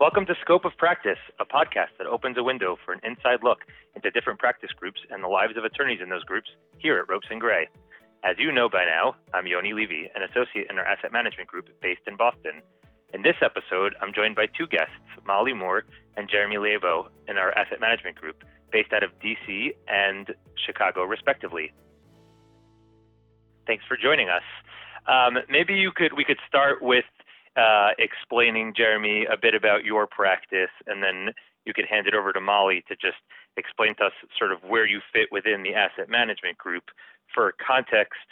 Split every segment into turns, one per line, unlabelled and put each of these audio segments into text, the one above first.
Welcome to Scope of Practice, a podcast that opens a window for an inside look into different practice groups and the lives of attorneys in those groups here at Ropes and Gray. As you know by now, I'm Yoni Levy, an associate in our asset management group based in Boston. In this episode, I'm joined by two guests, Molly Moore and Jeremy Liabo, in our asset management group based out of DC and Chicago, respectively. Thanks for joining us. Um, maybe you could we could start with uh, explaining, Jeremy, a bit about your practice, and then you could hand it over to Molly to just explain to us sort of where you fit within the asset management group. For context,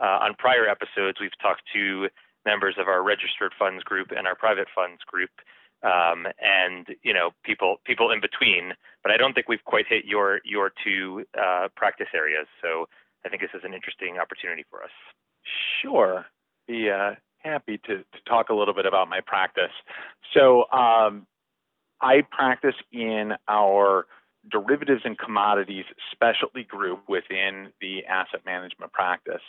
uh, on prior episodes, we've talked to members of our registered funds group and our private funds group, um, and you know people people in between. But I don't think we've quite hit your your two uh, practice areas. So I think this is an interesting opportunity for us.
Sure. Be uh, happy to, to talk a little bit about my practice. So um, I practice in our derivatives and commodities specialty group within the asset management practice.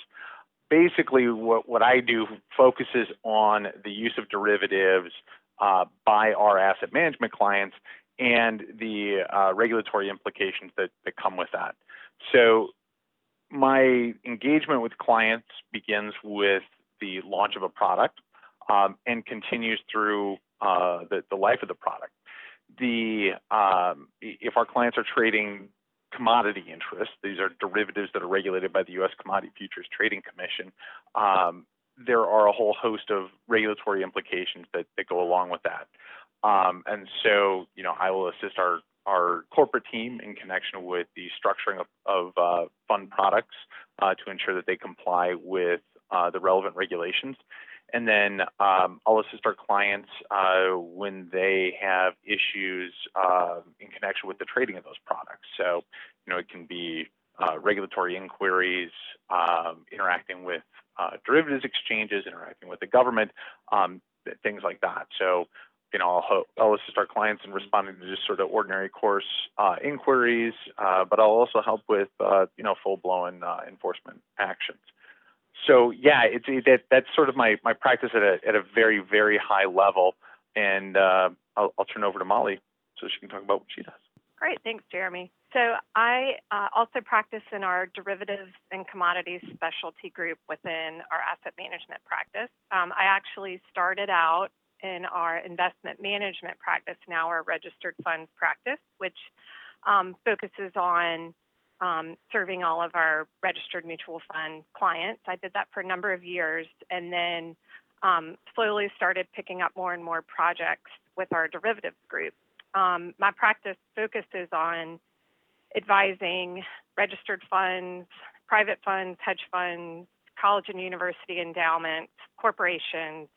Basically, what, what I do focuses on the use of derivatives uh, by our asset management clients and the uh, regulatory implications that, that come with that. So my engagement with clients begins with the launch of a product um, and continues through uh, the, the life of the product. The um, if our clients are trading commodity interests, these are derivatives that are regulated by the U.S. Commodity Futures Trading Commission. Um, there are a whole host of regulatory implications that, that go along with that. Um, and so, you know, I will assist our our corporate team in connection with the structuring of, of uh, fund products uh, to ensure that they comply with uh, the relevant regulations. And then um, I'll assist our clients uh, when they have issues uh, in connection with the trading of those products. So, you know, it can be uh, regulatory inquiries, um, interacting with uh, derivatives exchanges, interacting with the government, um, things like that. So, you know, I'll, I'll, assist our clients in responding to just sort of ordinary course uh, inquiries, but I'll also help with, you know, full-blown enforcement actions so yeah, it's it, that that's sort of my my practice at a at a very very high level, and uh, I'll, I'll turn over to Molly so she can talk about what she does.
Great, thanks, Jeremy. So I uh, also practice in our derivatives and commodities specialty group within our asset management practice. Um, I actually started out in our investment management practice, now our registered funds practice, which um, focuses on um, serving all of our registered mutual fund clients. I did that for a number of years and then um, slowly started picking up more and more projects with our derivatives group. Um, my practice focuses on advising registered funds, private funds, hedge funds, college and university endowments, corporations,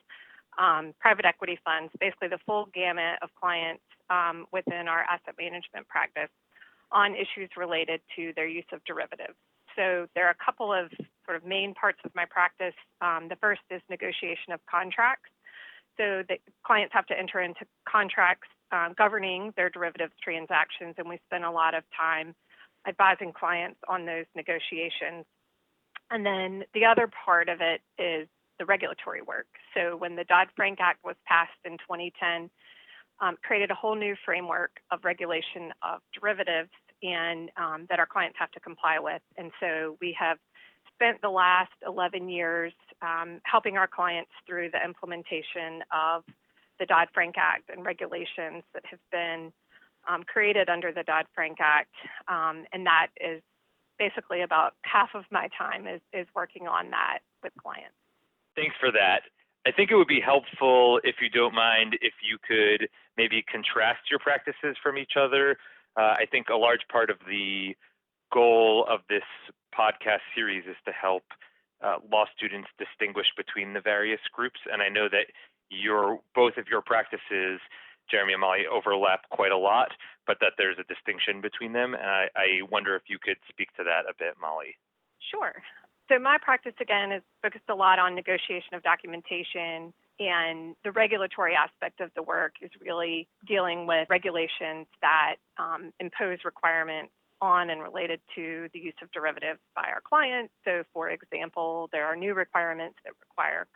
um, private equity funds, basically the full gamut of clients um, within our asset management practice on issues related to their use of derivatives. So there are a couple of sort of main parts of my practice. Um, the first is negotiation of contracts. So the clients have to enter into contracts um, governing their derivatives transactions, and we spend a lot of time advising clients on those negotiations. And then the other part of it is the regulatory work. So when the Dodd Frank Act was passed in 2010, um, created a whole new framework of regulation of derivatives and um, that our clients have to comply with. And so we have spent the last 11 years um, helping our clients through the implementation of the Dodd Frank Act and regulations that have been um, created under the Dodd Frank Act. Um, and that is basically about half of my time is, is working on that with clients.
Thanks for that. I think it would be helpful, if you don't mind, if you could maybe contrast your practices from each other. Uh, I think a large part of the goal of this podcast series is to help uh, law students distinguish between the various groups. And I know that your both of your practices, Jeremy and Molly, overlap quite a lot, but that there's a distinction between them. And I, I wonder if you could speak to that a bit, Molly.
Sure. So my practice again is focused a lot on negotiation of documentation and the regulatory aspect of the work is really dealing with regulations that um, impose requirements on and related to the use of derivatives by our clients. So, for example, there are new requirements that require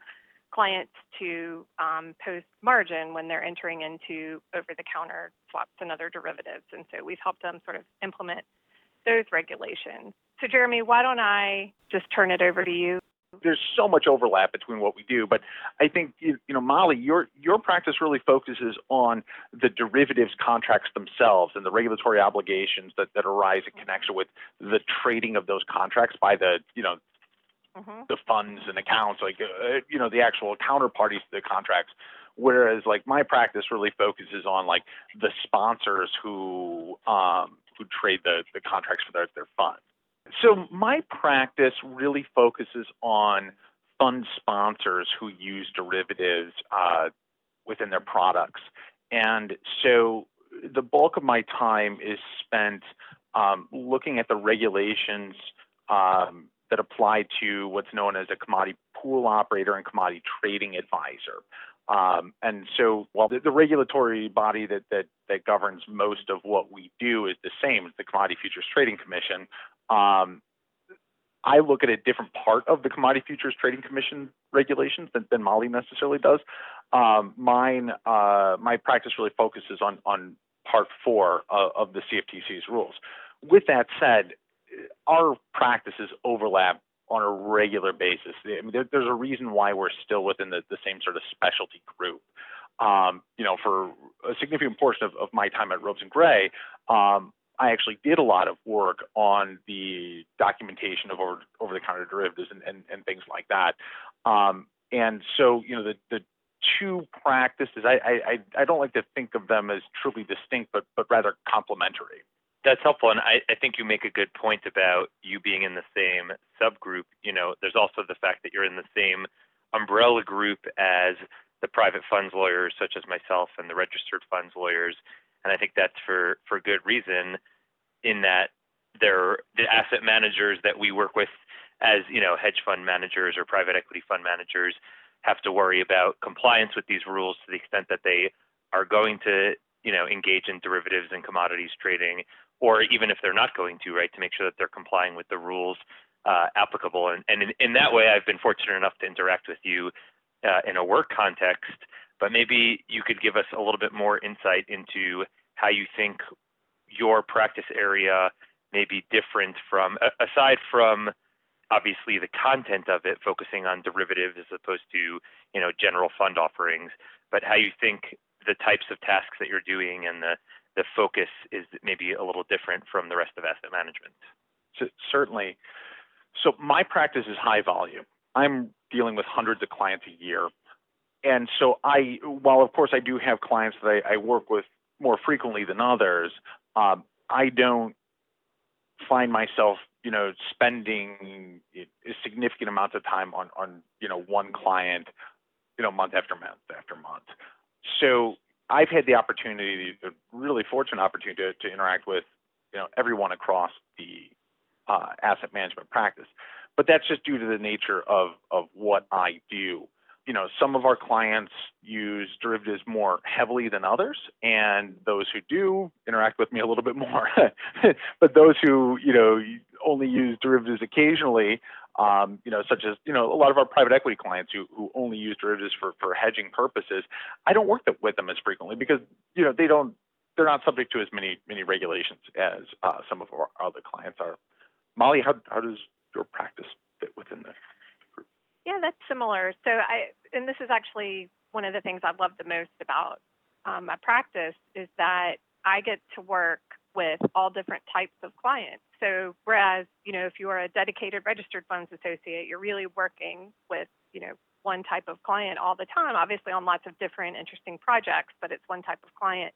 clients to um, post margin when they're entering into over-the-counter swaps and other derivatives. And so we've helped them sort of implement those regulations. So Jeremy, why don't I just turn it over to you?
There's so much overlap between what we do, but I think you, know, Molly, your your practice really focuses on the derivatives contracts themselves and the regulatory obligations that, that arise in connection with the trading of those contracts by the you know
hmm
the funds and accounts, like uh, you know the actual counterparties to the contracts. Whereas like my practice really focuses on like the sponsors who um, who trade the, the contracts for their, their funds. So my practice really focuses on fund sponsors who use derivatives uh, within their products. And so the bulk of my time is spent um, looking at the regulations um, that apply to what's known as a commodity pool operator and commodity trading advisor. Um, and so while the, the regulatory body that, that, that governs most of what we do is the same as the Commodity Futures Trading Commission, um, I look at a different part of the Commodity Futures Trading Commission regulations than, than Molly necessarily does. Um, mine, uh, my practice really focuses on on part four uh, of the CFTC's rules. With that said, our practices overlap on a regular basis. I mean, there, there's a reason why we're still within the, the same sort of specialty group. Um, you know, for a significant portion of, of my time at Ropes and Gray, um, I actually did a lot of work on the documentation of over, over-the-counter derivatives and, and, and things like that. Um, and so, you know, the, the two practices, I, I, I don't like to think of them as truly distinct, but, but rather complementary.
That's helpful, and I, I think you make a good point about you being in the same subgroup. You know, there's also the fact that you're in the same umbrella group as the private funds lawyers, such as myself, and the registered funds lawyers, and I think that's for for good reason, in that the asset managers that we work with, as you know, hedge fund managers or private equity fund managers, have to worry about compliance with these rules to the extent that they are going to you know engage in derivatives and commodities trading or even if they're not going to, right, to make sure that they're complying with the rules uh, applicable. And, and in, in, that way, I've been fortunate enough to interact with you uh, in a work context. But maybe you could give us a little bit more insight into how you think your practice area may be different from, aside from obviously the content of it, focusing on derivatives as opposed to, you know, general fund offerings, but how you think the types of tasks that you're doing and the the focus is maybe a little different from the rest of asset management.
So, certainly. So my practice is high volume. I'm dealing with hundreds of clients a year. And so I, while of course I do have clients that I, I work with more frequently than others, um, I don't find myself, you know, spending a significant amount of time on, on, you know, one client, you know, month after month after month. So I've had the opportunity, the really fortunate opportunity to, to interact with, you know, everyone across the uh, asset management practice. But that's just due to the nature of, of what I do. You know, some of our clients use derivatives more heavily than others, and those who do interact with me a little bit more. but those who, you know, only use derivatives occasionally, um, you know, such as you know a lot of our private equity clients who, who only use derivatives for, for hedging purposes. I don't work with them as frequently because you know they don't they're not subject to as many many regulations as uh, some of our other clients are. Molly, how how does your practice fit within group?
Yeah, that's similar. So I and this is actually one of the things I love the most about um, my practice is that I get to work with all different types of clients. So whereas, you know, if you are a dedicated registered funds associate, you're really working with, you know, one type of client all the time, obviously on lots of different interesting projects, but it's one type of client.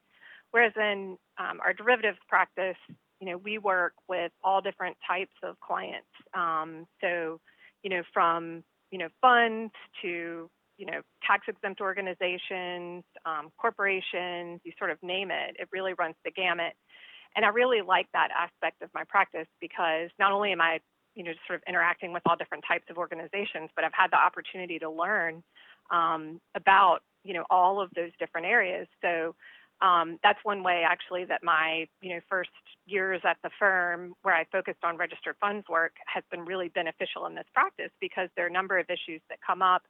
Whereas in um, our derivatives practice, you know, we work with all different types of clients. Um, so, you know, from, you know, funds to, you know, tax exempt organizations, um, corporations, you sort of name it, it really runs the gamut. And I really like that aspect of my practice because not only am I, you know, sort of interacting with all different types of organizations, but I've had the opportunity to learn um, about, you know, all of those different areas. So um, that's one way actually that my, you know, first years at the firm where I focused on registered funds work has been really beneficial in this practice because there are a number of issues that come up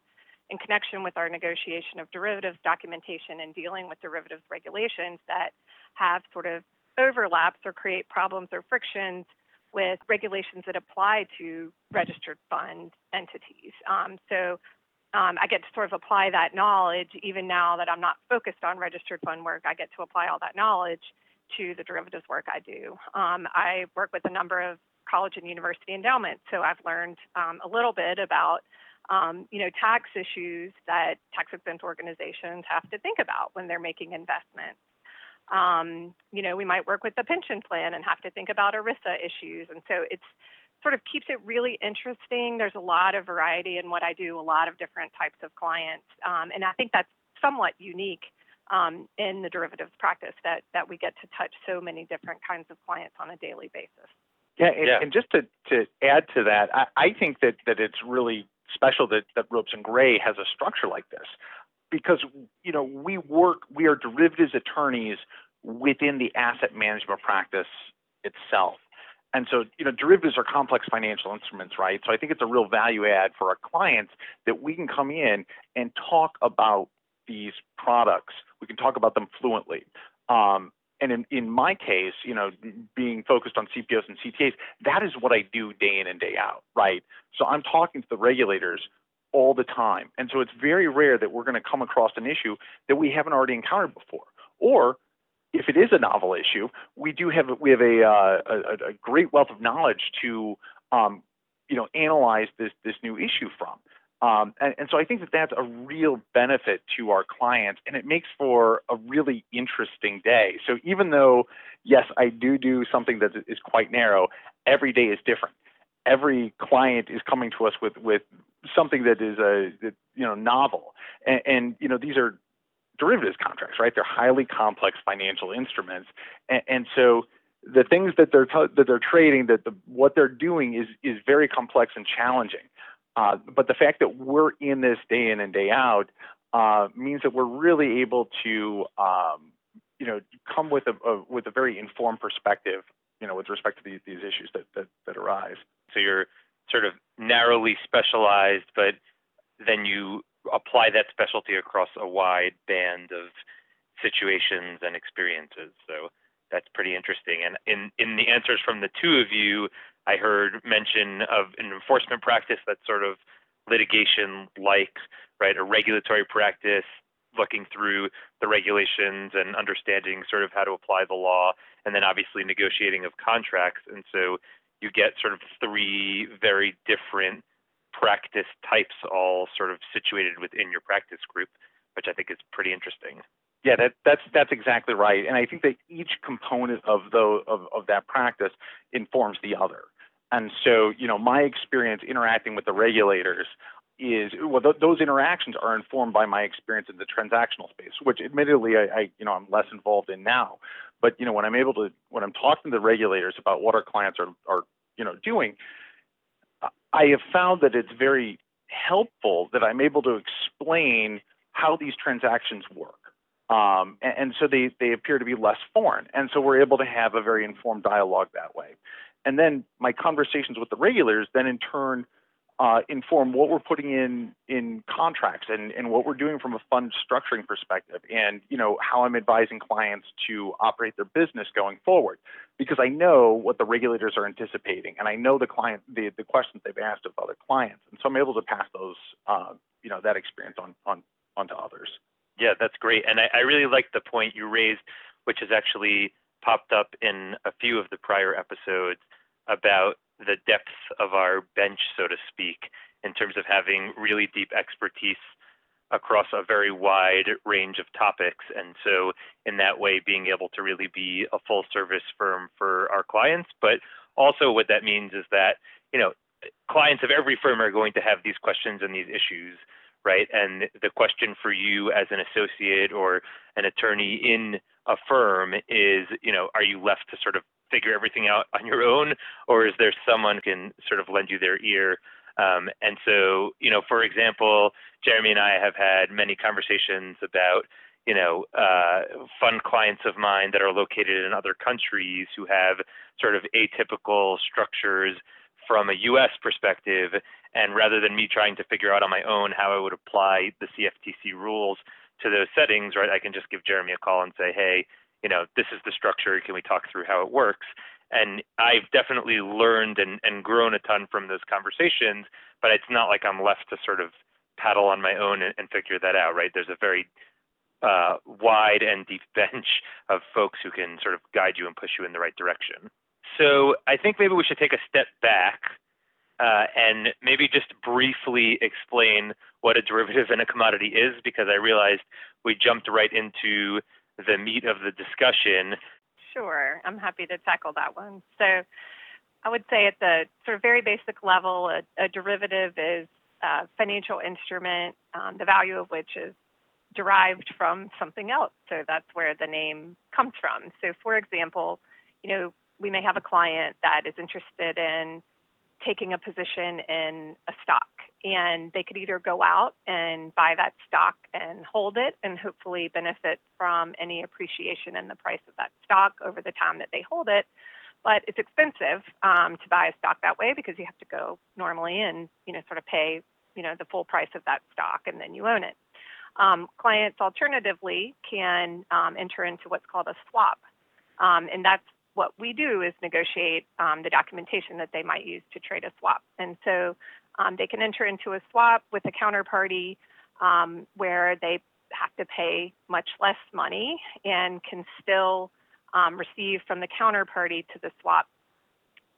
in connection with our negotiation of derivatives documentation and dealing with derivatives regulations that have sort of overlaps or create problems or frictions with regulations that apply to registered fund entities. Um, so um, I get to sort of apply that knowledge, even now that I'm not focused on registered fund work, I get to apply all that knowledge to the derivatives work I do. Um, I work with a number of college and university endowments, so I've learned um, a little bit about um, you know, tax issues that tax exempt organizations have to think about when they're making investments. Um, you know, we might work with the pension plan and have to think about ERISA issues. And so it's sort of keeps it really interesting. There's a lot of variety in what I do, a lot of different types of clients. Um, and I think that's somewhat unique um, in the derivatives practice that, that we get to touch so many different kinds of clients on a daily basis.
Yeah, and, yeah. and just to, to add to that, I, I think that, that it's really special that, that Ropes and Gray has a structure like this because you know we work we are derivatives attorneys within the asset management practice itself and so you know derivatives are complex financial instruments right so i think it's a real value add for our clients that we can come in and talk about these products we can talk about them fluently um, and in, in my case, you know, being focused on CPOs and CTAs, that is what I do day in and day out, right? So I'm talking to the regulators all the time. And so it's very rare that we're going to come across an issue that we haven't already encountered before. Or if it is a novel issue, we do have we have a uh, a, a, great wealth of knowledge to um, you know analyze this this new issue from. Um, and, and, so I think that that's a real benefit to our clients, and it makes for a really interesting day. So even though, yes, I do do something that is quite narrow, every day is different. Every client is coming to us with with something that is a you know novel, and, and you know these are derivatives contracts, right? They're highly complex financial instruments, and, and so the things that they're t- that they're trading, that the, what they're doing is is very complex and challenging. Uh, but the fact that we're in this day in and day out uh, means that we're really able to, um, you know, come with a, a, with a very informed perspective, you know, with respect to these, these issues that, that, that arise.
So you're sort of narrowly specialized, but then you apply that specialty across a wide band of situations and experiences. So that's pretty interesting. And in, in the answers from the two of you, I heard mention of an enforcement practice that's sort of litigation like, right? A regulatory practice looking through the regulations and understanding sort of how to apply the law, and then obviously negotiating of contracts. And so you get sort of three very different practice types all sort of situated within your practice group, which I think is pretty interesting.
Yeah, that, that's that's exactly right, and I think that each component of the of, of that practice informs the other. And so, you know, my experience interacting with the regulators is well, th- those interactions are informed by my experience in the transactional space, which admittedly I, I, you know I'm less involved in now. But you know, when I'm able to when I'm talking to the regulators about what our clients are are you know doing, I have found that it's very helpful that I'm able to explain how these transactions work. Um, and, and, so they, they appear to be less foreign. And so we're able to have a very informed dialogue that way. And then my conversations with the regulators then in turn uh, inform what we're putting in in contracts and, and what we're doing from a fund structuring perspective and you know how I'm advising clients to operate their business going forward because I know what the regulators are anticipating and I know the client the, the questions they've asked of other clients and so I'm able to pass those uh, you know that experience on on onto others.
Yeah, that's great. And I, I really like the point you raised, which has actually popped up in a few of the prior episodes about the depth of our bench, so to speak, in terms of having really deep expertise across a very wide range of topics. And so, in that way, being able to really be a full service firm for our clients. But also, what that means is that, you know, clients of every firm are going to have these questions and these issues right? And the question for you as an associate or an attorney in a firm is, you know, are you left to sort of figure everything out on your own, or is there someone who can sort of lend you their ear? Um, and so, you know, for example, Jeremy and I have had many conversations about, you know, uh, fund clients of mine that are located in other countries who have sort of atypical structures from a U.S. perspective, and rather than me trying to figure out on my own how I would apply the CFTC rules to those settings, right, I can just give Jeremy a call and say, hey, you know, this is the structure. Can we talk through how it works? And I've definitely learned and, and grown a ton from those conversations, but it's not like I'm left to sort of paddle on my own and, and figure that out, right? There's a very uh, wide and deep bench of folks who can sort of guide you and push you in the right direction. So I think maybe we should take a step back uh, and maybe just briefly explain what a derivative and a commodity is, because I realized we jumped right into the meat of the discussion.
Sure, I'm happy to tackle that one. So I would say at the sort of very basic level, a, a derivative is a financial instrument, um, the value of which is derived from something else. So that's where the name comes from. So for example, you know, we may have a client that is interested in taking a position in a stock and they could either go out and buy that stock and hold it and hopefully benefit from any appreciation in the price of that stock over the time that they hold it. But it's expensive um, to buy a stock that way because you have to go normally and you know sort of pay you know the full price of that stock and then you own it. Um, clients alternatively can um, enter into what's called a swap. Um, and that's what we do is negotiate um, the documentation that they might use to trade a swap. And so um, they can enter into a swap with a counterparty um, where they have to pay much less money and can still um, receive from the counterparty to the swap,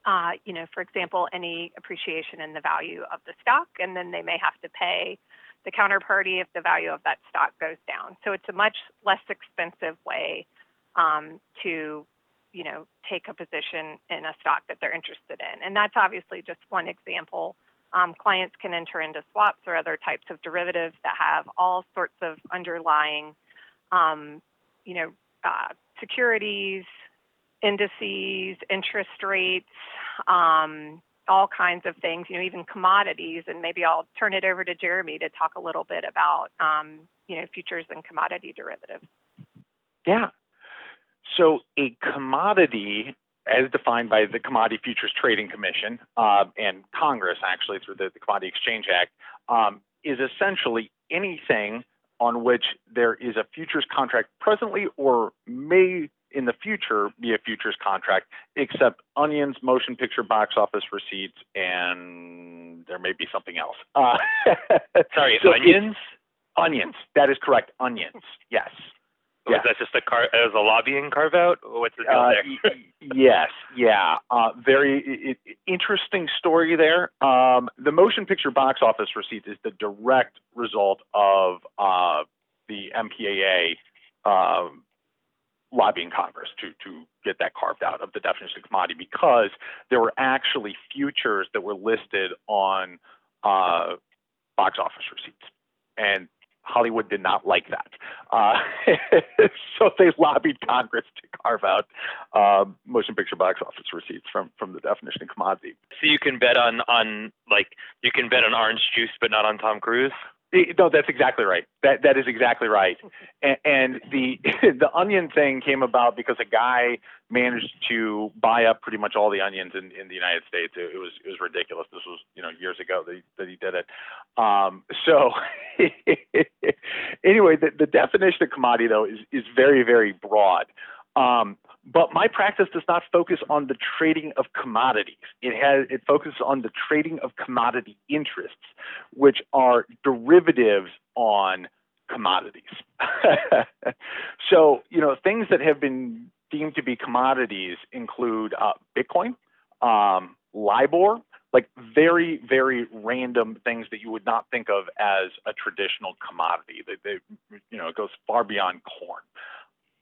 uh, you know, for example, any appreciation in the value of the stock, and then they may have to pay the counterparty if the value of that stock goes down. So it's a much less expensive way um, to you know, take a position in a stock that they're interested in. And that's obviously just one example. Um, clients can enter into swaps or other types of derivatives that have all sorts of underlying, um, you know, uh, securities, indices, interest rates, um, all kinds of things, you know, even commodities. And maybe I'll turn it over to Jeremy to talk a little bit about, um, you know, futures and commodity derivatives.
Yeah, so a commodity, as defined by the Commodity Futures Trading Commission uh, and Congress, actually through the, the Commodity Exchange Act, um, is essentially anything on which there is a futures contract presently or may in the future be a futures contract, except onions, motion picture box office receipts, and there may be something else. Uh,
Sorry, so onions?
Onions. That is correct. Onions. Yes.
Was that just a car? It was a lobbying carve out. What's the deal
uh,
there?
yes, yeah, uh, very it, it, interesting story there. Um, the motion picture box office receipt is the direct result of uh, the MPAA um, lobbying Congress to to get that carved out of the definition of commodity because there were actually futures that were listed on uh, box office receipts, and Hollywood did not like that. Uh, so they lobbied Congress to carve out uh, motion picture box office receipts from, from the definition of commodity.
So you can bet on, on like you can bet on orange juice, but not on Tom Cruise.
No, that's exactly right. That that is exactly right. And, and the the onion thing came about because a guy managed to buy up pretty much all the onions in, in the United States. It, it was it was ridiculous. This was you know years ago that he, that he did it. Um, so anyway, the, the definition of commodity though is is very very broad. Um, but my practice does not focus on the trading of commodities. It has it focuses on the trading of commodity interests, which are derivatives on commodities. so, you know, things that have been deemed to be commodities include uh, Bitcoin, um, LIBOR, like very, very random things that you would not think of as a traditional commodity. They, they you know, it goes far beyond corn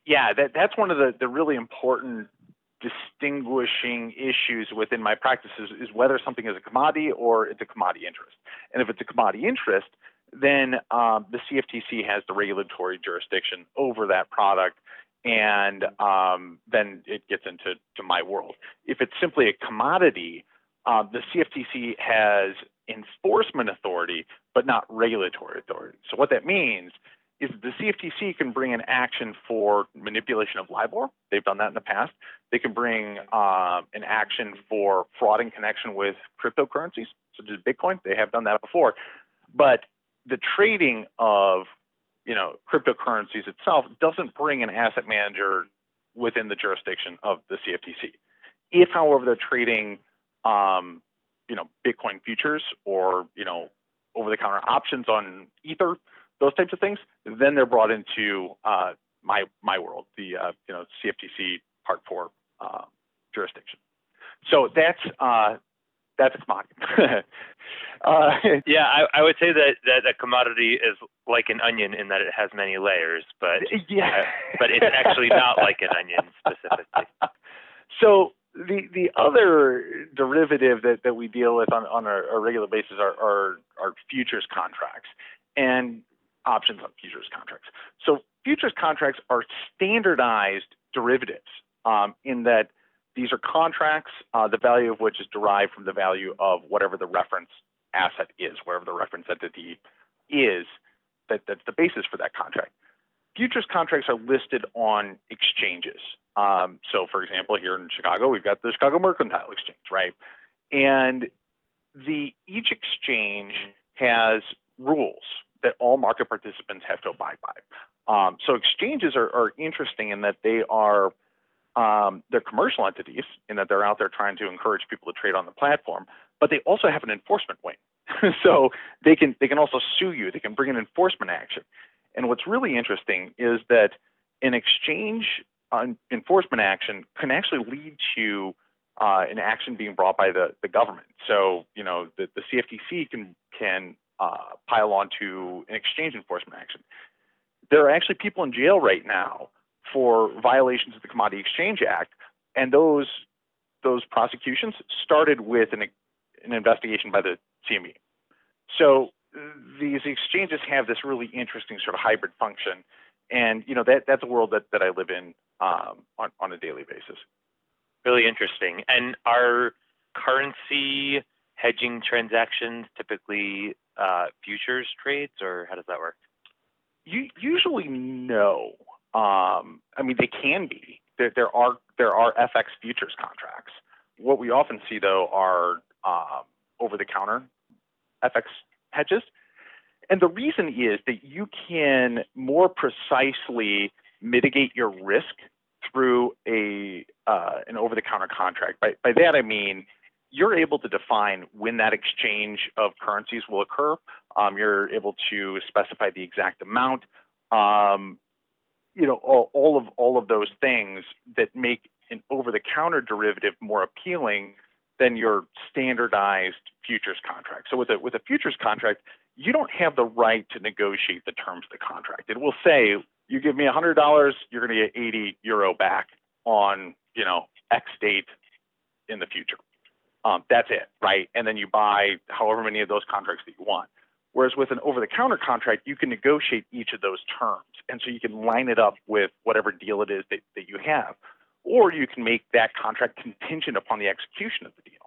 yeah, that that's one of the the really important distinguishing issues within my practices is, whether something is a commodity or it's a commodity interest. And if it's a commodity interest, then um, the CFTC has the regulatory jurisdiction over that product, and um, then it gets into to my world. If it's simply a commodity, uh, the CFTC has enforcement authority, but not regulatory authority. So what that means is the CFTC can bring an action for manipulation of LIBOR. They've done that in the past. They can bring uh, an action for fraud in connection with cryptocurrencies, such as Bitcoin. They have done that before. But the trading of you know cryptocurrencies itself doesn't bring an asset manager within the jurisdiction of the CFTC. If, however, they're trading um, you know Bitcoin futures or you know over-the-counter options on Ether, those types of things, then they're brought into uh, my my world, the uh, you know CFTC Part Four uh, jurisdiction. So that's uh, that's a commodity.
uh, yeah, I, I, would say that, that a commodity is like an onion in that it has many layers, but yeah, uh, but it's actually not like an onion specifically.
So the the other derivative that, that we deal with on, on a, a regular basis are, are, are futures contracts and options on futures contracts. So futures contracts are standardized derivatives um, in that these are contracts, uh, the value of which is derived from the value of whatever the reference asset is, wherever the reference entity is, that, that's the basis for that contract. Futures contracts are listed on exchanges. Um, so, for example, here in Chicago, we've got the Chicago Mercantile Exchange, right? And the each exchange has rules that all market participants have to abide by. Um, so exchanges are, are, interesting in that they are um, they're commercial entities in that they're out there trying to encourage people to trade on the platform, but they also have an enforcement wing. so they can they can also sue you. They can bring an enforcement action. And what's really interesting is that an exchange enforcement action can actually lead to uh, an action being brought by the, the government. So, you know, the, the CFTC can can uh, pile onto an exchange enforcement action. There are actually people in jail right now for violations of the Commodity Exchange Act, and those those prosecutions started with an, an investigation by the CME. So these exchanges have this really interesting sort of hybrid function, and you know that that's a world that, that I live in um, on on a daily basis.
Really interesting. And are currency hedging transactions typically uh, futures trades, or how does that work?
You, usually, no. Um, I mean, they can be. There, there, are there are FX futures contracts. What we often see, though, are um, over-the-counter FX hedges. And the reason is that you can more precisely mitigate your risk through a uh, an over-the-counter contract. By, by that I mean you're able to define when that exchange of currencies will occur. Um, you're able to specify the exact amount. Um, you know, all, all, of all of those things that make an over-the-counter derivative more appealing than your standardized futures contract. So with a with a futures contract, you don't have the right to negotiate the terms of the contract. It will say, you give me $100, you're going to get 80 euro back on, you know, X date in the future. Um, that's it, right? And then you buy however many of those contracts that you want. Whereas with an over-the-counter contract, you can negotiate each of those terms, and so you can line it up with whatever deal it is that, that you have, or you can make that contract contingent upon the execution of the deal.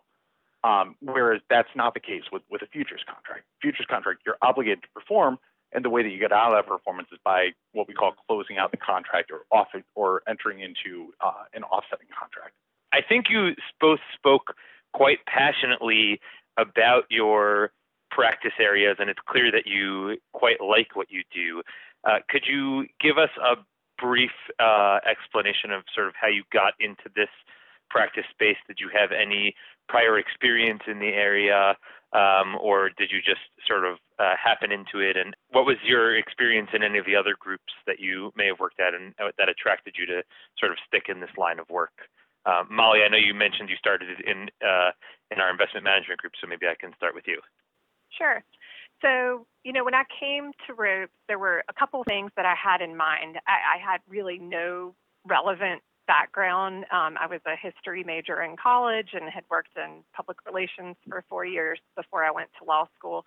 Um, whereas that's not the case with, with a futures contract. Futures contract, you're obligated to perform, and the way that you get out of that performance is by what we call closing out the contract or off or entering into uh, an offsetting contract.
I think you both spoke quite passionately about your practice areas, and it's clear that you quite like what you do. Uh, could you give us a brief uh, explanation of sort of how you got into this practice space? Did you have any prior experience in the area, um, or did you just sort of uh, happen into it? And what was your experience in any of the other groups that you may have worked at and uh, that attracted you to sort of stick in this line of work? Uh, Molly, I know you mentioned you started in uh, in our investment management group, so maybe I can start with you.
Sure. So, you know, when I came to Ropes, there were a couple things that I had in mind. I, I had really no relevant background. Um, I was a history major in college and had worked in public relations for four years before I went to law school.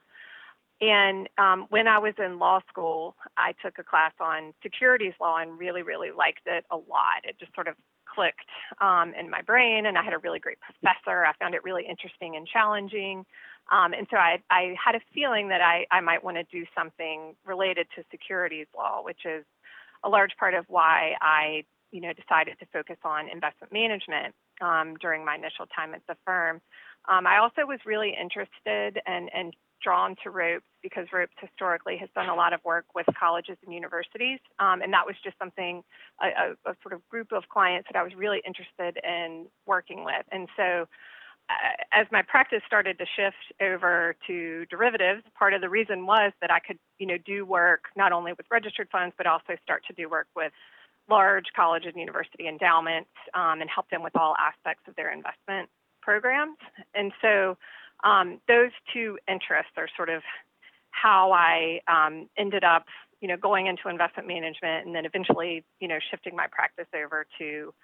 And um, when I was in law school, I took a class on securities law and really, really liked it a lot. It just sort of clicked um, in my brain, and I had a really great professor. I found it really interesting and challenging. Um, and so I, I, had a feeling that I, I might want to do something related to securities law, which is a large part of why I you know, decided to focus on investment management um, during my initial time at the firm. Um, I also was really interested and, and drawn to ropes because ropes historically has done a lot of work with colleges and universities. Um, and that was just something a, a, a, sort of group of clients that i was really interested in working with. And so uh, as my practice started to shift over to derivatives part of the reason was that i could you know do work not only with registered funds but also start to do work with large college and university endowments um, and help them with all aspects of their investment programs. And so um, those two interests are sort of how I um, ended up, you know, going into investment management and then eventually, you know, shifting my practice over to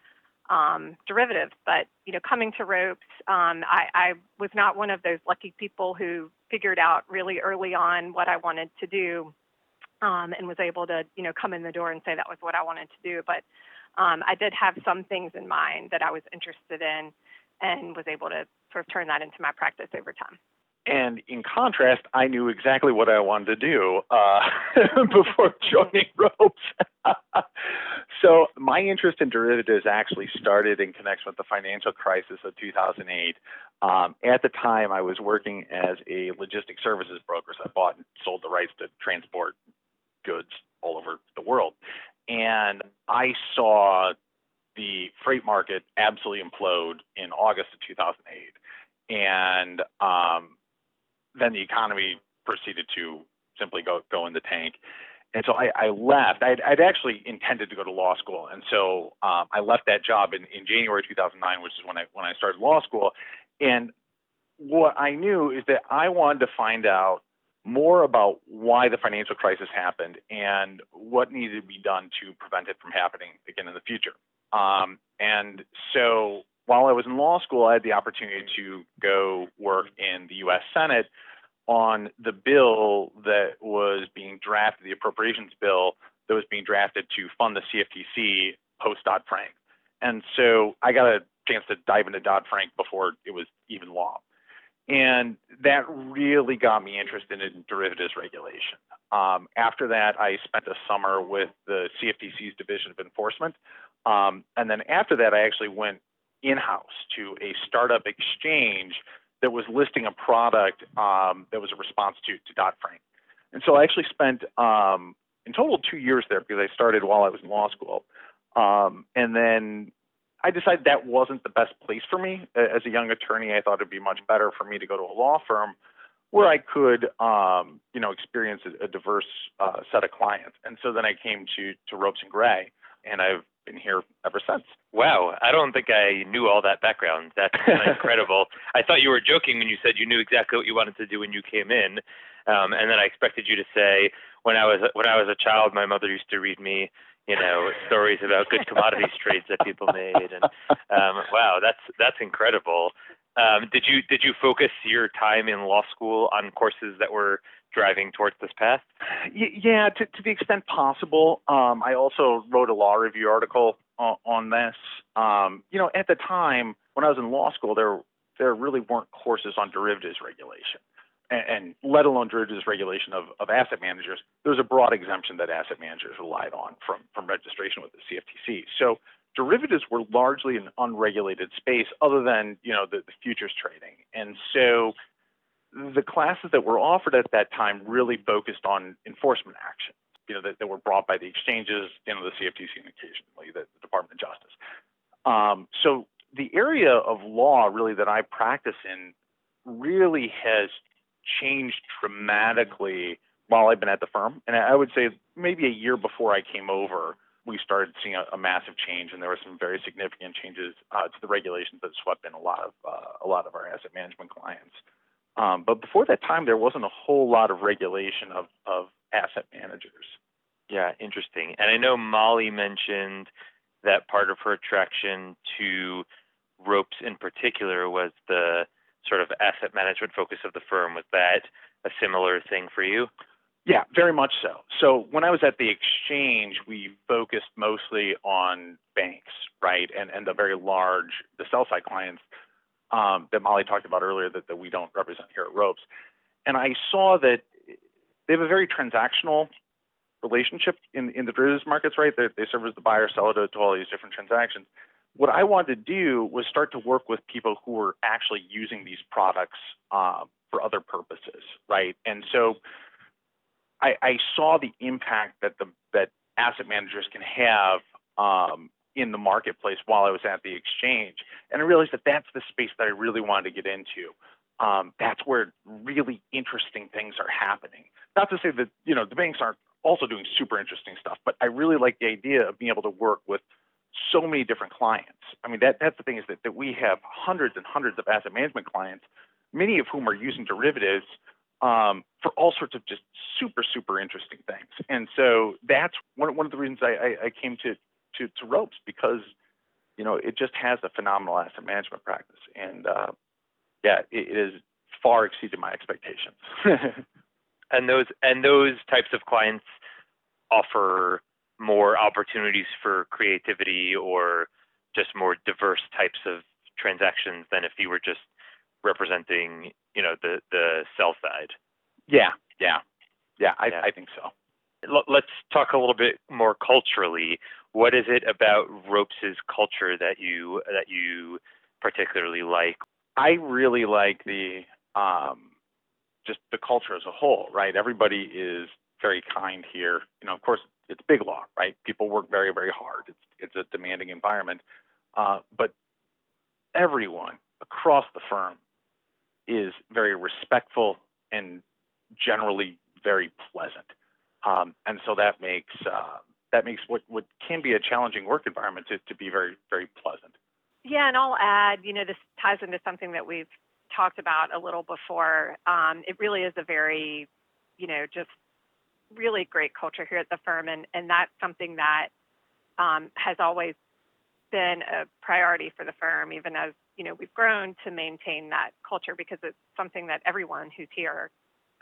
um, derivatives. But, you know, coming to ropes, um, I, I was not one of those lucky people who figured out really early on what I wanted to do um, and was able to, you know, come in the door and say that was what I wanted to do. But um, I did have some things in mind that I was interested in and was able to sort of turn that into my practice over time.
And in contrast, I knew exactly what I wanted to do uh, before joining ropes. so my interest in derivatives actually started in connection with the financial crisis of 2008. Um, at the time, I was working as a logistic services broker. So I bought and sold the rights to transport goods all over the world. And I saw the freight market absolutely implode in August of 2008, and um, then the economy proceeded to simply go go in the tank. And so I, I left. I'd, I'd, actually intended to go to law school, and so um, I left that job in, in January 2009, which is when I when I started law school. And what I knew is that I wanted to find out more about why the financial crisis happened and what needed to be done to prevent it from happening again in the future. Um, and so while I was in law school, I had the opportunity to go work in the US Senate on the bill that was being drafted, the appropriations bill that was being drafted to fund the CFTC post Dodd Frank. And so I got a chance to dive into Dodd Frank before it was even law. And that really got me interested in derivatives regulation. Um, after that, I spent a summer with the CFTC's Division of Enforcement, um, and then after that, I actually went in house to a startup exchange that was listing a product um, that was a response to, to Dodd Frank. And so I actually spent um, in total two years there because I started while I was in law school. Um, and then I decided that wasn't the best place for me. As a young attorney, I thought it'd be much better for me to go to a law firm where I could, um, you know, experience a, a diverse uh, set of clients. And so then I came to to Ropes and Gray, and I've been here ever since.
Wow, I don't think I knew all that background. That's incredible. I thought you were joking when you said you knew exactly what you wanted to do when you came in, um, and then I expected you to say, when I was when I was a child, my mother used to read me, you know, stories about good commodities trades that people made, and um, wow, that's that's incredible. Um, did you did you focus your time in law school on courses that were driving towards this path?
Yeah, to, to the extent possible. Um, I also wrote a law review article on, on this. Um, you know, at the time when I was in law school, there there really weren't courses on derivatives regulation, and, and let alone derivatives regulation of, of asset managers. There was a broad exemption that asset managers relied on from from registration with the CFTC. So derivatives were largely an unregulated space, other than you know the, the futures trading, and so the classes that were offered at that time really focused on enforcement actions, you know, that, that were brought by the exchanges, you know, the CFTC and occasionally the, the Department of Justice. Um, so the area of law really that I practice in really has changed dramatically while I've been at the firm. And I would say maybe a year before I came over, we started seeing a, a massive change, and there were some very significant changes uh, to the regulations that swept in a lot of uh, a lot of our asset management clients. Um, but before that time, there wasn't a whole lot of regulation of, of asset managers.
Yeah, interesting. And I know Molly mentioned that part of her attraction to ropes in particular was the sort of asset management focus of the firm. Was that a similar thing for you?
Yeah, very much so. So when I was at the exchange, we focused mostly on banks, right, and and the very large, the sell side clients um, that Molly talked about earlier that, that we don't represent here at Ropes. And I saw that they have a very transactional relationship in in the derivatives markets, right? They, they serve as the buyer, seller to, to all these different transactions. What I wanted to do was start to work with people who were actually using these products uh, for other purposes, right? And so I, I saw the impact that the that asset managers can have um, in the marketplace while I was at the exchange, and I realized that that's the space that I really wanted to get into. Um, that's where really interesting things are happening. Not to say that you know the banks aren't also doing super interesting stuff, but I really like the idea of being able to work with so many different clients. I mean, that that's the thing is that, that we have hundreds and hundreds of asset management clients, many of whom are using derivatives um, for all sorts of just super, super interesting things. And so that's one, one of the reasons I, I, I came to, to, to ropes because, you know, it just has a phenomenal asset management practice. And uh, yeah, it, it has far exceeded my expectations.
and those and those types of clients offer more opportunities for creativity or just more diverse types of transactions than if you were just representing, you know, the the sell side.
Yeah, yeah, yeah. I,
Yeah.
I think so.
L- Let's talk a little bit more culturally. What is it about Ropes' culture that you that you particularly like?
I really like the um, just the culture as a whole, right? Everybody is very kind here. You know, of course, it's big law, right? People work very, very hard. It's it's a demanding environment, uh, but everyone across the firm is very respectful and generally very pleasant, um, and so that makes uh, that makes what what can be a challenging work environment to, to be very, very pleasant.
Yeah, and I'll add, you know, this ties into something that we've talked about a little before. Um, it really is a very, you know, just really great culture here at the firm, and and that's something that um, has always been a priority for the firm, even as you know we've grown to maintain that culture because it's something that everyone who's here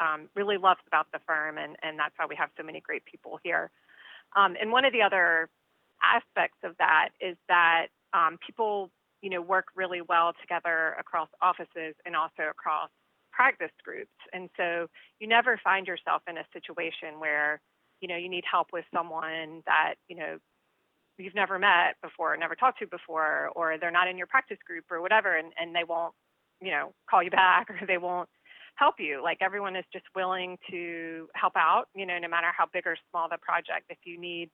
um, really loves about the firm, and and that's why we have so many great people here. Um, and one of the other aspects of that is that um, people, you know, work really well together across offices and also across practice groups. And so you never find yourself in a situation where, you know, you need help with someone that, you know, you've never met before, never talked to before, or they're not in your practice group or whatever, and, and they won't, you know, call you back or they won't help you. Like everyone is just willing to help out, you know, no matter how big or small the project. If you need,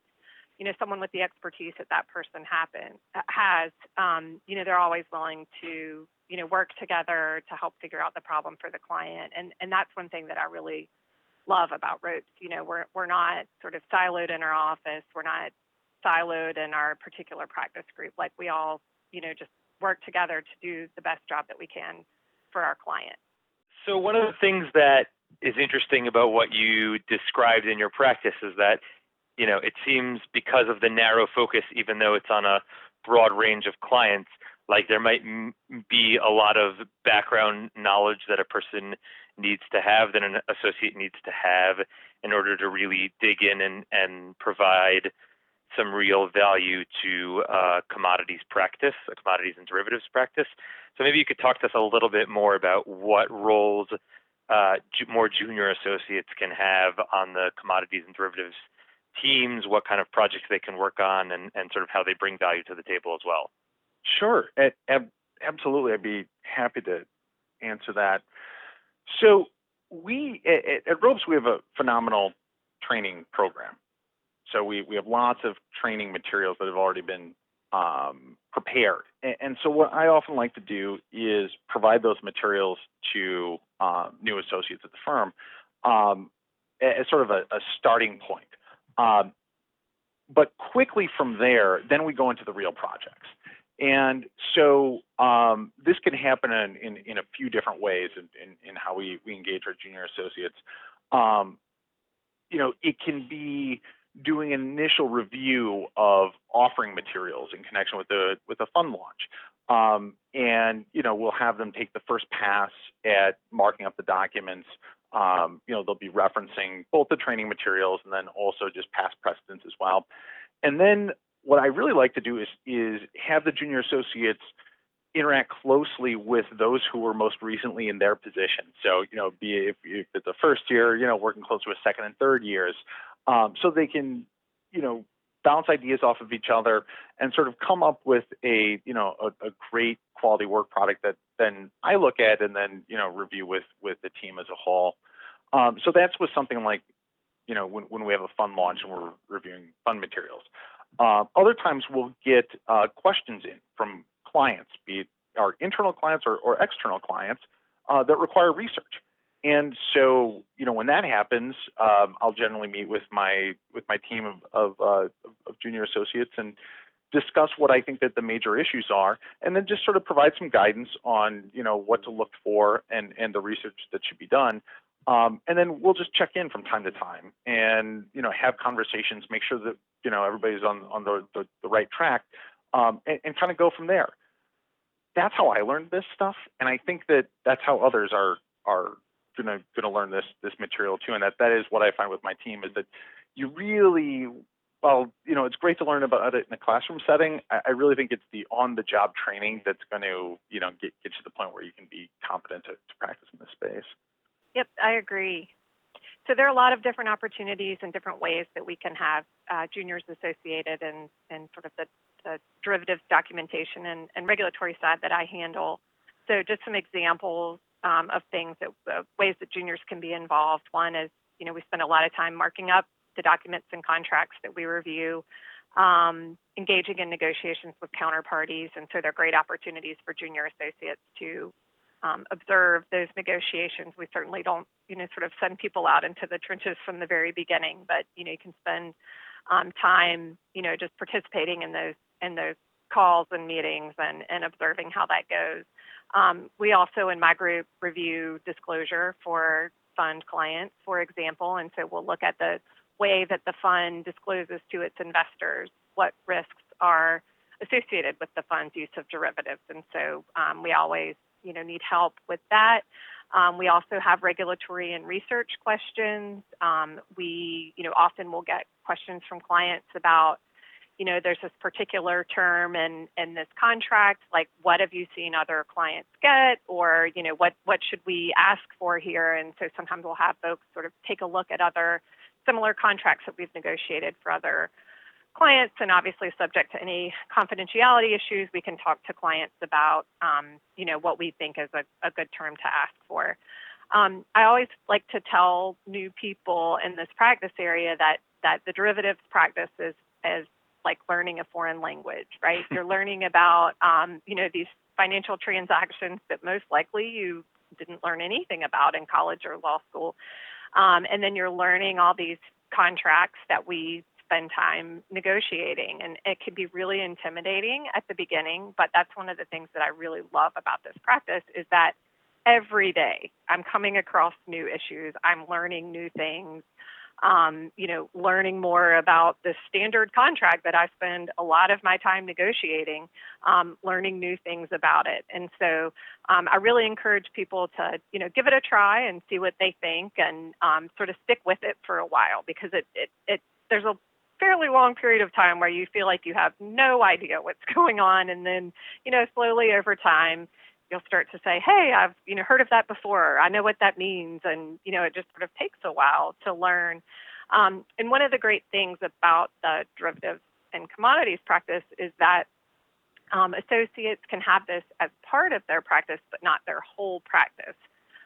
you know, someone with the expertise that that person happen has, um, you know, they're always willing to, you know, work together to help figure out the problem for the client. And and that's one thing that I really love about ropes. You know, we're we're not sort of siloed in our office. We're not siloed in our particular practice group. Like we all, you know, just work together to do the best job that we can for our client.
So one of the things that is interesting about what you described in your practice is that, you know, it seems because of the narrow focus, even though it's on a broad range of clients, like there might m- be a lot of background knowledge that a person needs to have, that an associate needs to have in order to really dig in and, and provide some real value to uh, commodities practice, a commodities and derivatives practice. So maybe you could talk to us a little bit more about what roles uh, ju- more junior associates can have on the commodities and derivatives teams, what kind of projects they can work on, and, and sort of how they bring value to the table as well.
Sure, ab- absolutely. I'd be happy to answer that. So we at, at Ropes we have a phenomenal training program. So we we have lots of training materials that have already been um, prepared, and, and so what I often like to do is provide those materials to uh, new associates at the firm um, as sort of a, a starting point. Um, but quickly from there, then we go into the real projects. And so um, this can happen in, in, in, a few different ways in, in, in, how we, we engage our junior associates. Um, you know, it can be doing an initial review of offering materials in connection with the with a fund launch. Um, and you know, we'll have them take the first pass at marking up the documents um, you know, they'll be referencing both the training materials and then also just past precedents as well. And then what I really like to do is is have the junior associates interact closely with those who were most recently in their position. So, you know, be if, if it's a first year, you know, working close with second and third years, um, so they can, you know, bounce ideas off of each other and sort of come up with a, you know, a, a great quality work product that then I look at and then, you know, review with with the team as a whole. Um, so that's with something like, you know, when, when we have a fund launch and we're reviewing fund materials. Uh, other times we'll get uh, questions in from clients, be it our internal clients or, or external clients, uh, that require research. And so, you know, when that happens, um, I'll generally meet with my with my team of of, uh, of junior associates and discuss what I think that the major issues are, and then just sort of provide some guidance on, you know, what to look for and and the research that should be done. Um, and then we'll just check in from time to time and you know have conversations, make sure that you know everybody's on on the the, the right track, um, and, and kind of go from there. That's how I learned this stuff, and I think that that's how others are are gonna gonna learn this this material too. And that that is what I find with my team is that you really well, you know, it's great to learn about it in a classroom setting. I, I really think it's the on-the-job training that's going to, you know, get, get to the point where you can be competent to, to practice in this space.
Yep, I agree. So there are a lot of different opportunities and different ways that we can have uh, juniors associated and and sort of the, the derivatives documentation and, and regulatory side that I handle. So just some examples um, of things that ways that juniors can be involved. One is, you know, we spend a lot of time marking up the documents and contracts that we review, um, engaging in negotiations with counterparties, and so they're great opportunities for junior associates to um, observe those negotiations. We certainly don't, you know, sort of send people out into the trenches from the very beginning, but you know, you can spend um, time, you know, just participating in those in those calls and meetings and, and observing how that goes. Um, we also, in my group, review disclosure for fund clients, for example, and so we'll look at the way that the fund discloses to its investors what risks are associated with the fund's use of derivatives, and so um, we always you know need help with that. Um, we also have regulatory and research questions. Um, we you know often will get questions from clients about you know there's this particular term in in this contract like what have you seen other clients get? Or you know what what should we ask for here? And so sometimes we'll have folks sort of take a look at other similar contracts that we've negotiated for other clients and obviously subject to any confidentiality issues we can talk to clients about um, you know what we think is a, a good term to ask for. Um, i always like to tell new people in this practice area that that the derivatives practice is is like learning a foreign language right you're learning about um, you know these financial transactions that most likely you didn't learn anything about in college or law school um, and then you're learning all these contracts that we spend time negotiating. And it can be really intimidating at the beginning, but that's one of the things that I really love about this practice is that every day I'm coming across new issues, I'm learning new things. Um, you know, learning more about the standard contract that I spend a lot of my time negotiating, um, learning new things about it. And so um, I really encourage people to, you know, give it a try and see what they think and um, sort of stick with it for a while because it, it, it there's a fairly long period of time where you feel like you have no idea what's going on and then you know slowly over time you'll start to say hey i've you know heard of that before. I know what that means. And you know it just sort of takes a while to learn. Um, and one of the great things about the derivatives and commodities practice is that um, associates can have this as part of their practice but not their whole practice.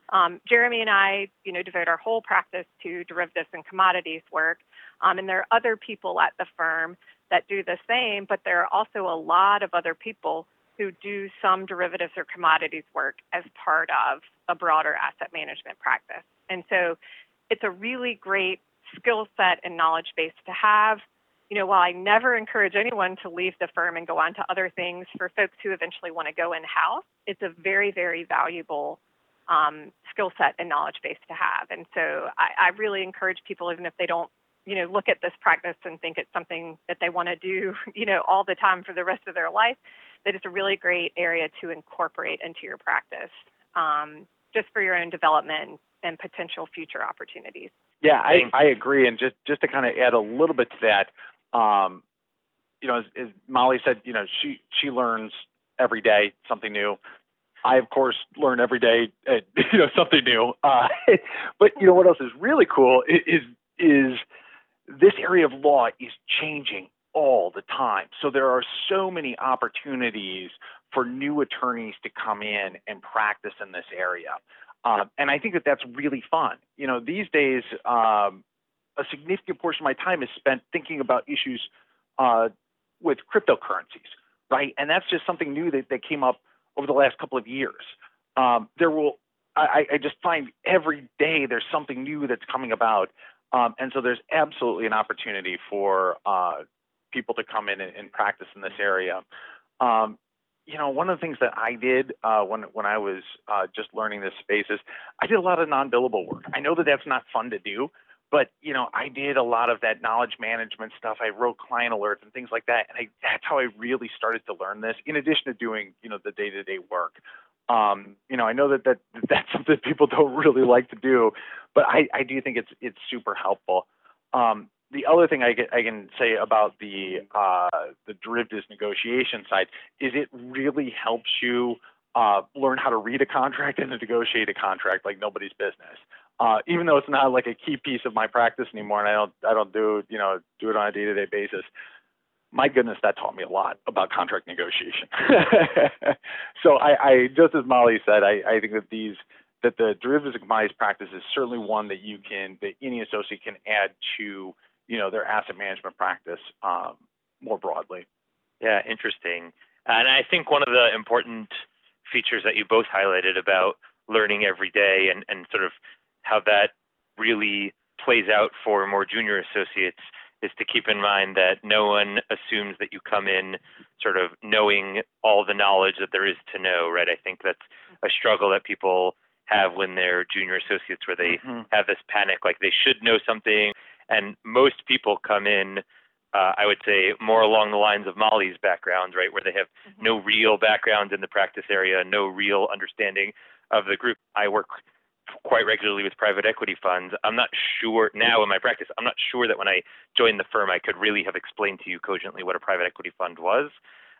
Um, Jeremy and I, you know, devote our whole practice to derivatives and commodities work, um, and there are other people at the firm that do the same, but there are also a lot of other people who do some derivatives or commodities work as part of a broader asset management practice. And so it's a really great skill set and knowledge base to have. You know, while I never encourage anyone to leave the firm and go on to other things for folks who eventually want to go in house, it's a very, very valuable um, skill set and knowledge base to have. And so I, I really encourage people, even if they don't, you know, look at this practice and think it's something that they want to do, you know, all the time for the rest of their life, that it's a really great area to incorporate into your practice. Um, just for your own development and potential future opportunities.
Yeah, I, I agree. And just, just to kind of add a little bit to that, um, you know, as, as Molly said, you know, she, she learns every day something new. I, of course, learn every day, uh, you know, something new. Uh, but you know what else is really cool is, is this area of law is changing all the time. So there are so many opportunities for new attorneys to come in and practice in this area. Um, and I think that that's really fun. You know, these days, um, a significant portion of my time is spent thinking about issues uh, with cryptocurrencies, right? And that's just something new that, that came up over the last couple of years. Um, there will, I, I just find every day there's something new that's coming about. Um, and so there's absolutely an opportunity for uh, people to come in and, and practice in this area. Um, you know, one of the things that I did uh, when when I was uh, just learning this space is I did a lot of non-billable work. I know that that's not fun to do, but you know, I did a lot of that knowledge management stuff. I wrote client alerts and things like that, and I, that's how I really started to learn this. In addition to doing you know the day-to-day work, um, you know, I know that, that that's something people don't really like to do, but I, I do think it's it's super helpful. Um, the other thing I, get, I can say about the uh, the derivatives negotiation side is it really helps you uh, learn how to read a contract and to negotiate a contract like nobody's business. Uh, even though it's not like a key piece of my practice anymore, and I don't I don't do you know do it on a day to day basis. My goodness, that taught me a lot about contract negotiation. so I, I just as Molly said, I, I think that these that the derivatives commodities practice is certainly one that you can that any associate can add to you know their asset management practice um, more broadly.
Yeah, interesting. And I think one of the important features that you both highlighted about learning every day and, and sort of how that really plays out for more junior associates is to keep in mind that no one assumes that you come in sort of knowing all the knowledge that there is to know, right? I think that's a struggle that people have when they're junior associates where they
Mhm.
have this panic like they should know something and most people come in uh, i would say more along the lines of molly's background right where they have no real background in the practice area no real understanding of the group. I work quite regularly with private equity funds. I'm not sure now in my practice i'm not sure that when i joined the firm i could really have explained to you cogently what a private equity fund was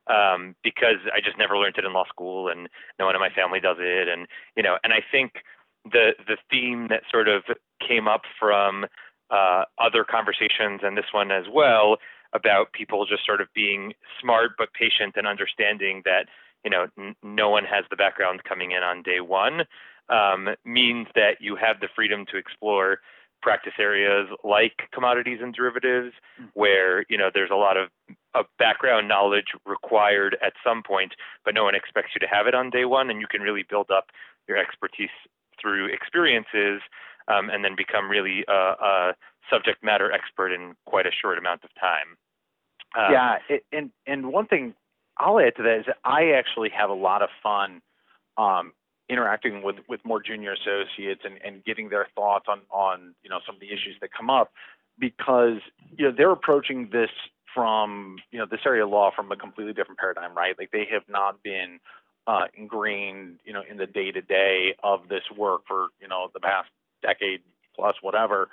um, because I just never learned it in law school, and no one in my family does it, and you know, and I think the the theme that sort of came up from uh, other conversations and this one as well about people just sort of being smart but patient and understanding that you know n- no one has the background coming in on day one um, means that you have the freedom to explore practice areas like commodities and derivatives where you know there's a lot of, of background knowledge required at some point but no one expects you to have it on day one and you can really build up your expertise through experiences um, and then become really a, a subject matter expert in quite a short amount of time uh,
yeah, it, and and one thing I'll add to that is that I actually have a lot of fun um, interacting with with more junior associates and, and getting their thoughts on on you know some of the issues that come up because you know they're approaching this from you know this area of law from a completely different paradigm, right? Like they have not been uh, ingrained you know in the day to day of this work for you know the past decade plus whatever.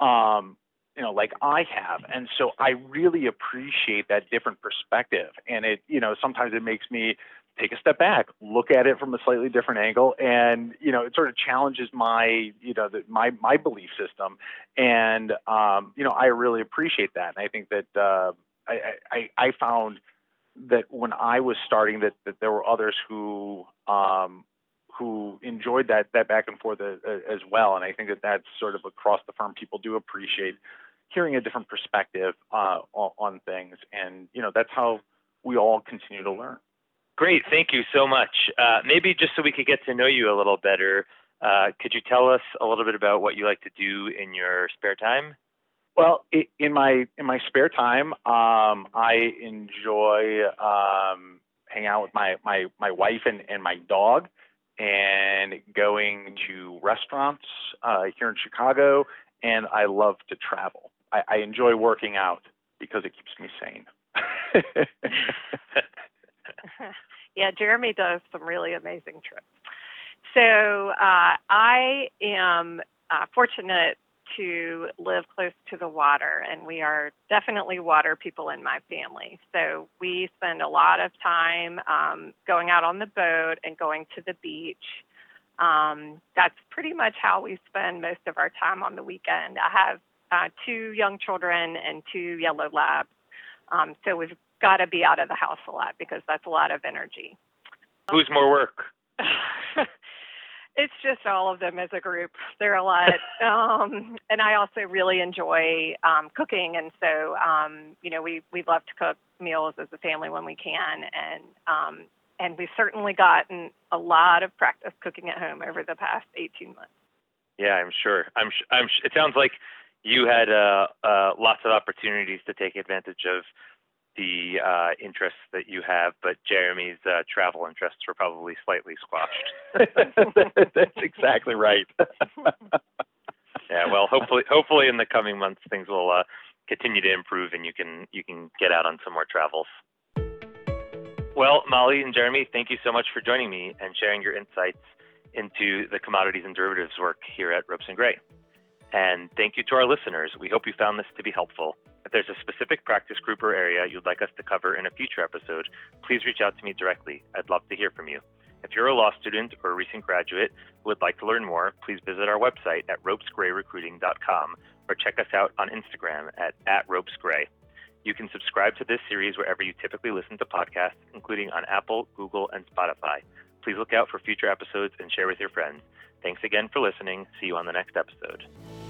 Um, you know, like I have. And so I really appreciate that different perspective. And it, you know, sometimes it makes me take a step back, look at it from a slightly different angle, and you know, it sort of challenges my, you know, the, my my belief system. And um, you know, I really appreciate that. And I think that uh, I, I I found that when I was starting, that that there were others who um, who enjoyed that that back and forth as, as well. And I think that that's sort of across the firm. People do appreciate hearing a different perspective uh, on, on things, and you know that's how we all continue to learn.
Great, thank you so much. Uh, maybe just so we could get to know you a little better, uh, could you tell us a little bit about what you like to do in your spare time?
Well, in my in my spare time, um, I enjoy um, hanging out with my my my wife and, and my dog, and going to restaurants uh, here in Chicago. And I love to travel. I, I enjoy working out because it keeps me sane.
yeah, Jeremy does some really amazing trips. So uh, I am uh, fortunate to live close to the water, and we are definitely water people in my family. So we spend a lot of time um, going out on the boat and going to the beach. Um, that's pretty much how we spend most of our time on the weekend. I have uh, two young children and two yellow labs, um, so we've got to be out of the house a lot because that's a lot of energy.
Who's more work?
it's just all of them as a group. They're a lot. um, and I also really enjoy um, cooking. And so, um, you know, we, we love to cook meals as a family when we can. And, um, and we've certainly gotten a lot of practice cooking at home over the past 18 months.
Yeah, I'm sure. I'm. Sh- I'm. Sh- it sounds like you had uh, uh, lots of opportunities to take advantage of the uh, interests that you have, but Jeremy's uh, travel interests were probably slightly squashed.
That's exactly right.
yeah, well, hopefully, hopefully in the coming months things will uh, continue to improve, and you can you can get out on some more travels. Well, Molly and Jeremy, thank you so much for joining me and sharing your insights into the commodities and derivatives work here at Ropes and Gray. And thank you to our listeners. We hope you found this to be helpful. If there's a specific practice group or area you'd like us to cover in a future episode, please reach out to me directly. I'd love to hear from you. If you're a law student or a recent graduate who would like to learn more, please visit our website at ropesgrayrecruiting.com or check us out on Instagram at, at ropesgray. You can subscribe to this series wherever you typically listen to podcasts, including on Apple, Google, and Spotify. Please look out for future episodes and share with your friends. Thanks again for listening. See you on the next episode.